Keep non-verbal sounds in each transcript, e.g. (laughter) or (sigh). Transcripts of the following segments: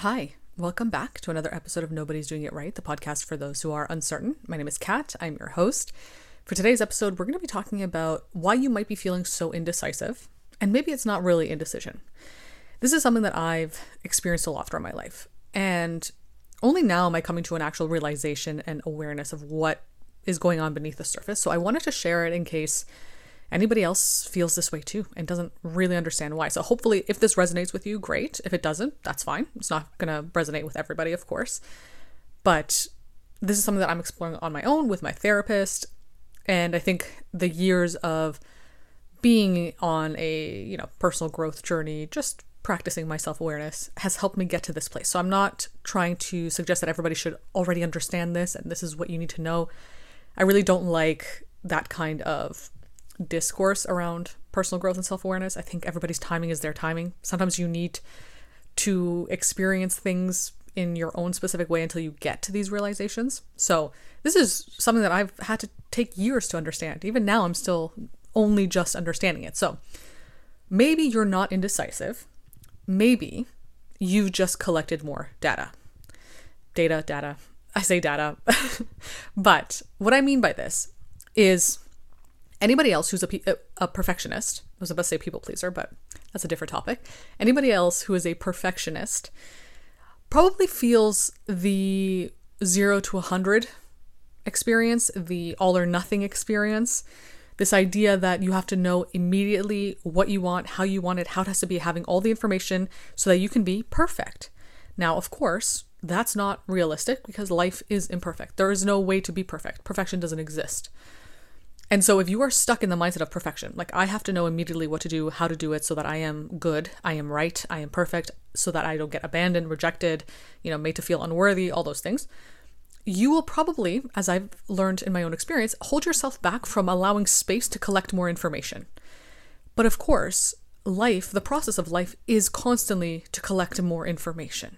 Hi, welcome back to another episode of Nobody's Doing It Right, the podcast for those who are uncertain. My name is Kat, I'm your host. For today's episode, we're going to be talking about why you might be feeling so indecisive, and maybe it's not really indecision. This is something that I've experienced a lot throughout my life, and only now am I coming to an actual realization and awareness of what is going on beneath the surface. So I wanted to share it in case anybody else feels this way too and doesn't really understand why. So hopefully, if this resonates with you, great. If it doesn't, that's fine. It's not going to resonate with everybody, of course. But this is something that I'm exploring on my own with my therapist. And I think the years of being on a, you know, personal growth journey, just practicing my self-awareness has helped me get to this place. So I'm not trying to suggest that everybody should already understand this and this is what you need to know. I really don't like that kind of discourse around personal growth and self awareness. I think everybody's timing is their timing. Sometimes you need to experience things in your own specific way until you get to these realizations. So, this is something that I've had to take years to understand. Even now, I'm still only just understanding it. So, maybe you're not indecisive. Maybe you've just collected more data. Data, data. I say data. (laughs) but what I mean by this is anybody else who's a, uh, a perfectionist, I was about to say people pleaser, but that's a different topic. Anybody else who is a perfectionist probably feels the zero to a 100 experience, the all or nothing experience. This idea that you have to know immediately what you want, how you want it, how it has to be, having all the information so that you can be perfect. Now, of course, that's not realistic because life is imperfect. There is no way to be perfect. Perfection doesn't exist. And so if you are stuck in the mindset of perfection, like I have to know immediately what to do, how to do it so that I am good, I am right, I am perfect, so that I don't get abandoned, rejected, you know, made to feel unworthy, all those things, you will probably, as I've learned in my own experience, hold yourself back from allowing space to collect more information. But of course, life, the process of life is constantly to collect more information.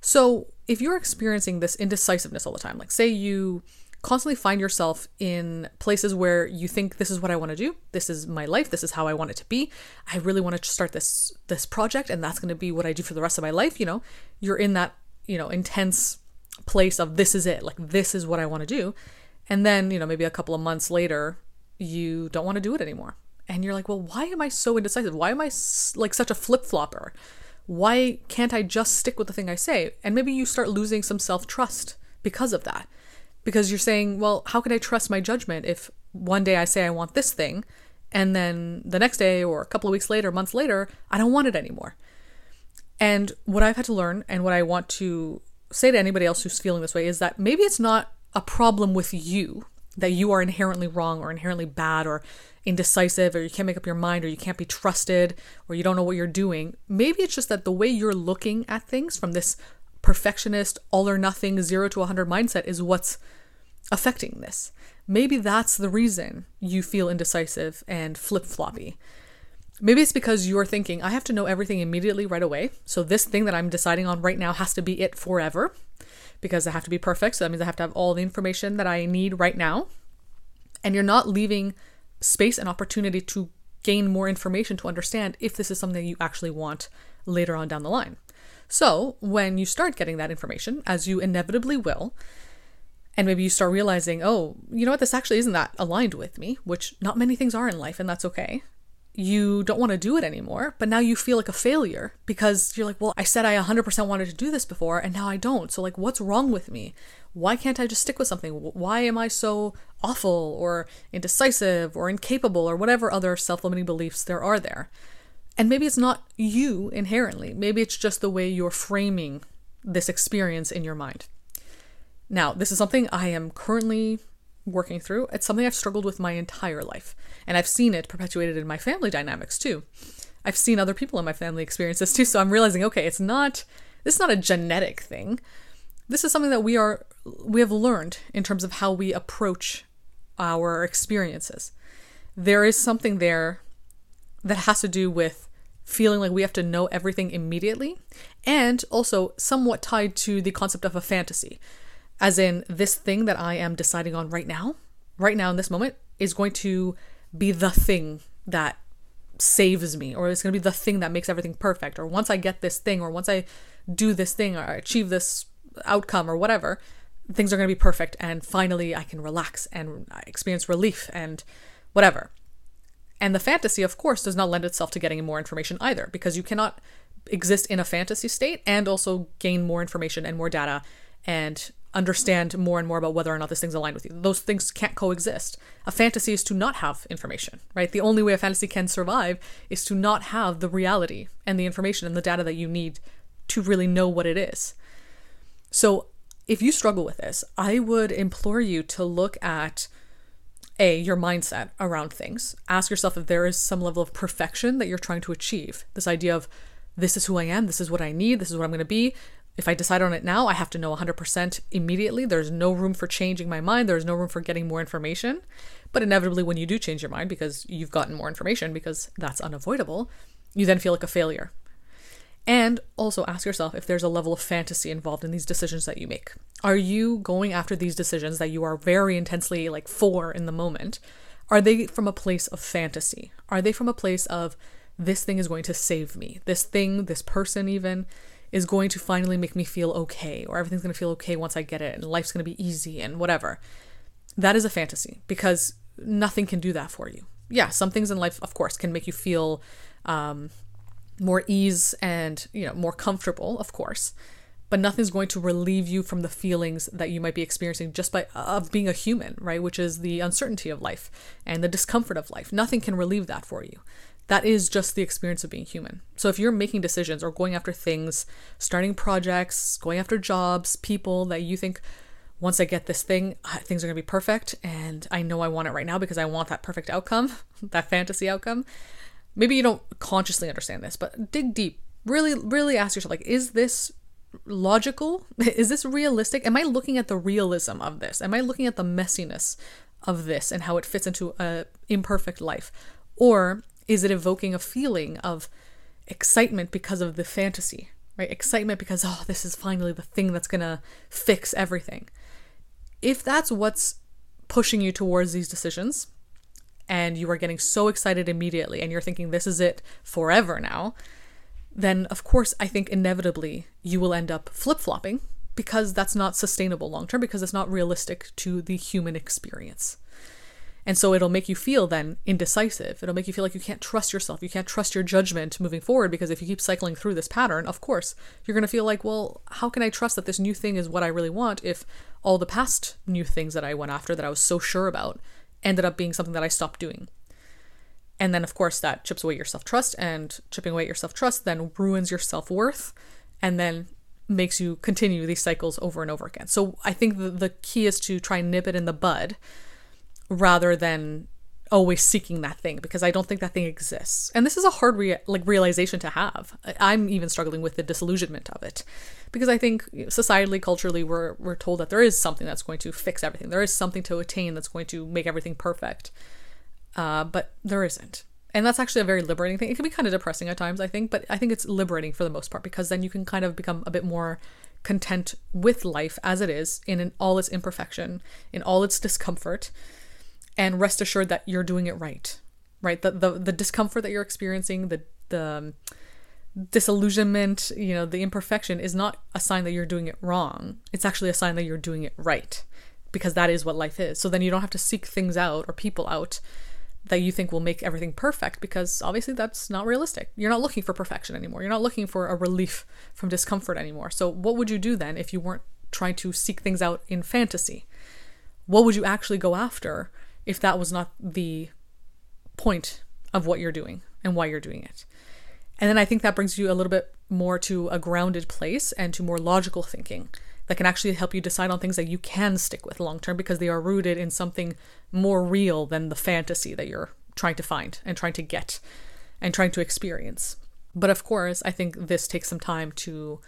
So if you're experiencing this indecisiveness all the time, like say you constantly find yourself in places where you think this is what I want to do, this is my life, this is how I want it to be. I really want to start this this project and that's going to be what I do for the rest of my life, you know. You're in that, you know, intense place of this is it, like this is what I want to do. And then, you know, maybe a couple of months later, you don't want to do it anymore. And you're like, "Well, why am I so indecisive? Why am I like such a flip-flopper? Why can't I just stick with the thing I say?" And maybe you start losing some self-trust because of that because you're saying, well, how can I trust my judgment if one day I say I want this thing and then the next day or a couple of weeks later, months later, I don't want it anymore. And what I've had to learn and what I want to say to anybody else who's feeling this way is that maybe it's not a problem with you that you are inherently wrong or inherently bad or indecisive or you can't make up your mind or you can't be trusted or you don't know what you're doing. Maybe it's just that the way you're looking at things from this perfectionist, all or nothing, zero to 100 mindset is what's affecting this. Maybe that's the reason you feel indecisive and flip floppy. Maybe it's because you're thinking, I have to know everything immediately right away. So this thing that I'm deciding on right now has to be it forever because I have to be perfect. So that means I have to have all the information that I need right now. And you're not leaving space and opportunity to gain more information to understand if this is something you actually want later on down the line. So, when you start getting that information, as you inevitably will, and maybe you start realizing, oh, you know what, this actually isn't that aligned with me, which not many things are in life, and that's okay. You don't want to do it anymore, but now you feel like a failure because you're like, well, I said I 100% wanted to do this before, and now I don't. So, like, what's wrong with me? Why can't I just stick with something? Why am I so awful or indecisive or incapable or whatever other self limiting beliefs there are there? And maybe it's not you inherently, maybe it's just the way you're framing this experience in your mind. Now, this is something I am currently working through. It's something I've struggled with my entire life, and I've seen it perpetuated in my family dynamics too. I've seen other people in my family experience this too, so I'm realizing okay, it's not this is not a genetic thing. This is something that we are we have learned in terms of how we approach our experiences. There is something there that has to do with feeling like we have to know everything immediately, and also somewhat tied to the concept of a fantasy. As in, this thing that I am deciding on right now, right now in this moment, is going to be the thing that saves me or it's going to be the thing that makes everything perfect or once I get this thing or once I do this thing or achieve this outcome or whatever, things are going to be perfect and finally I can relax and experience relief and whatever. And the fantasy, of course, does not lend itself to getting more information either, because you cannot exist in a fantasy state and also gain more information and more data and understand more and more about whether or not this thing's aligned with you. Those things can't coexist. A fantasy is to not have information, right? The only way a fantasy can survive is to not have the reality and the information and the data that you need to really know what it is. So, if you struggle with this, I would implore you to look at a your mindset around things. Ask yourself if there is some level of perfection that you're trying to achieve. This idea of this is who i am this is what i need this is what i'm going to be. If i decide on it now i have to know 100% immediately. There's no room for changing my mind. There's no room for getting more information. But inevitably when you do change your mind because you've gotten more information because that's unavoidable you then feel like a failure and also ask yourself if there's a level of fantasy involved in these decisions that you make. Are you going after these decisions that you are very intensely like for in the moment? Are they from a place of fantasy? Are they from a place of this thing is going to save me? This thing, this person even is going to finally make me feel okay or everything's going to feel okay once I get it and life's going to be easy and whatever. That is a fantasy because nothing can do that for you. Yeah, some things in life of course can make you feel um, more ease and you know more comfortable of course but nothing's going to relieve you from the feelings that you might be experiencing just by of being a human right which is the uncertainty of life and the discomfort of life. Nothing can relieve that for you. That is just the experience of being human. So if you're making decisions or going after things starting projects going after jobs people that you think once i get this thing things are going to be perfect and i know i want it right now because i want that perfect outcome (laughs) that fantasy outcome maybe you don't consciously understand this, but dig deep. Really, really ask yourself like, is this logical? (laughs) Is this realistic? Am I looking at the realism of this? Am I looking at the messiness of this and how it fits into a imperfect life? Or is it evoking a feeling of excitement because of the fantasy, right? Excitement because, oh, this is finally the thing that's gonna fix everything. If that's what's pushing you towards these decisions, and you are getting so excited immediately and you're thinking this is it forever now, then of course I think inevitably you will end up flip flopping because that's not sustainable long term because it's not realistic to the human experience. And so it'll make you feel then indecisive. It'll make you feel like you can't trust yourself. You can't trust your judgment moving forward because if you keep cycling through this pattern, of course, you're going to feel like, well, how can I trust that this new thing is what I really want if all the past new things that I went after that I was so sure about ended up being something that I stopped doing. And then, of course, that chips away your self trust, and chipping away your self trust then ruins your self worth and then makes you continue these cycles over and over again. So I think the, the key is to try and nip it in the bud rather than always seeking that thing because I don't think that thing exists. And this is a hard rea- like realization to have. I'm even struggling with the disillusionment of it because I think societally, culturally, we're we're told that there is something that's going to fix everything. There is something to attain that's going to make everything perfect, uh, but there isn't. And that's actually a very liberating thing. It can be kind of depressing at times, I think, but I think it's liberating for the most part because then you can kind of become a bit more content with life as it is in all its imperfection, in all its discomfort, and rest assured that you're doing it right. Right? The the, the discomfort that you're experiencing, the the um, disillusionment, you know, the imperfection is not a sign that you're doing it wrong. It's actually a sign that you're doing it right because that is what life is. So then you don't have to seek things out or people out that you think will make everything perfect because obviously that's not realistic. You're not looking for perfection anymore. You're not looking for a relief from discomfort anymore. So what would you do then if you weren't trying to seek things out in fantasy? What would you actually go after if that was not the point of what you're doing and why you're doing it? And then I think that brings you a little bit more to a grounded place and to more logical thinking that can actually help you decide on things that you can stick with long term because they are rooted in something more real than the fantasy that you're trying to find and trying to get and trying to experience. But of course, I think this takes some time to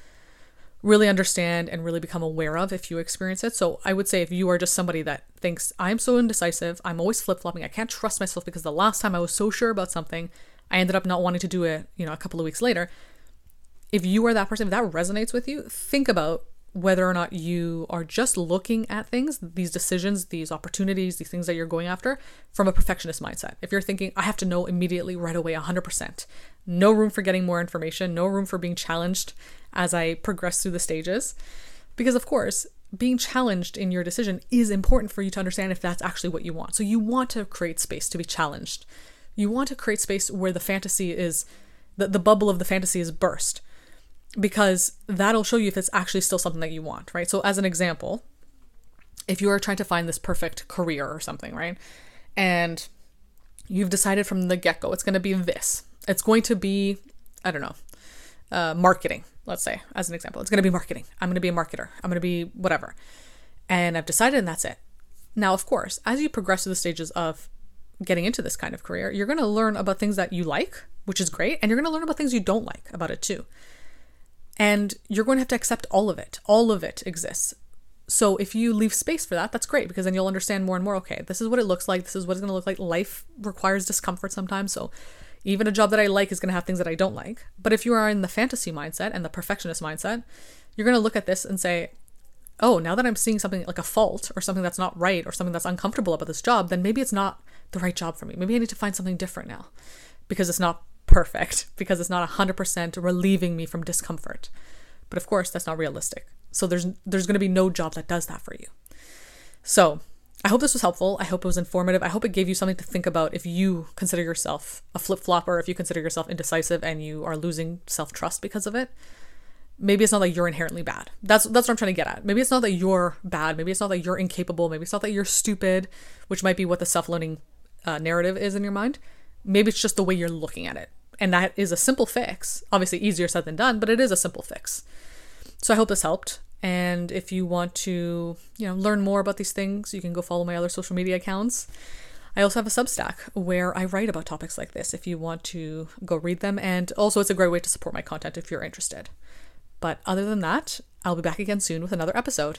really understand and really become aware of if you experience it. So I would say if you are just somebody that thinks, I'm so indecisive, I'm always flip flopping, I can't trust myself because the last time I was so sure about something I ended up not wanting to do it, you know, a couple of weeks later. If you are that person, if that resonates with you, think about whether or not you are just looking at things, these decisions, these opportunities, these things that you're going after from a perfectionist mindset. If you're thinking, I have to know immediately, right away, 100%, no room for getting more information, no room for being challenged as I progress through the stages. Because, of course, being challenged in your decision is important for you to understand if that's actually what you want. So, you want to create space to be challenged. You want to create space where the fantasy is, the, the bubble of the fantasy is burst because that'll show you if it's actually still something that you want, right? So, as an example, if you are trying to find this perfect career or something, right? And you've decided from the get go it's going to be this. It's going to be, I don't know, uh, marketing, let's say, as an example. It's going to be marketing. I'm going to be a marketer. I'm going to be whatever. And I've decided, and that's it. Now, of course, as you progress through the stages of getting into this kind of career, you're going to learn about things that you like, which is great. And you're going to learn about things you don't like about it too. And you're going to have to accept all of it. All of it exists. So if you leave space for that, that's great because then you'll understand more and more okay, this is what it looks like. This is what it's going to look like. Life requires discomfort sometimes. So even a job that I like is going to have things that I don't like. But if you are in the fantasy mindset and the perfectionist mindset, you're going to look at this and say, oh, now that I'm seeing something like a fault or something that's not right or something that's uncomfortable about this job, then maybe it's not the right job for me. Maybe I need to find something different now because it's not perfect (laughs) because it's not 100% relieving me from discomfort. But of course, that's not realistic. So there's there's going to be no job that does that for you. So, I hope this was helpful. I hope it was informative. I hope it gave you something to think about if you consider yourself a flip-flopper, if you consider yourself indecisive and you are losing self-trust because of it. Maybe it's not that you're inherently bad. That's that's what I'm trying to get at. Maybe it's not that you're bad. Maybe it's not that you're incapable. Maybe it's not that you're stupid, which might be what the self-loaning uh, narrative is in your mind. Maybe it's just the way you're looking at it. And that is a simple fix. Obviously, easier said than done, but it is a simple fix. So I hope this helped. And if you want to, you know, learn more about these things, you can go follow my other social media accounts. I also have a Substack where I write about topics like this if you want to go read them. And also, it's a great way to support my content if you're interested. But other than that, I'll be back again soon with another episode.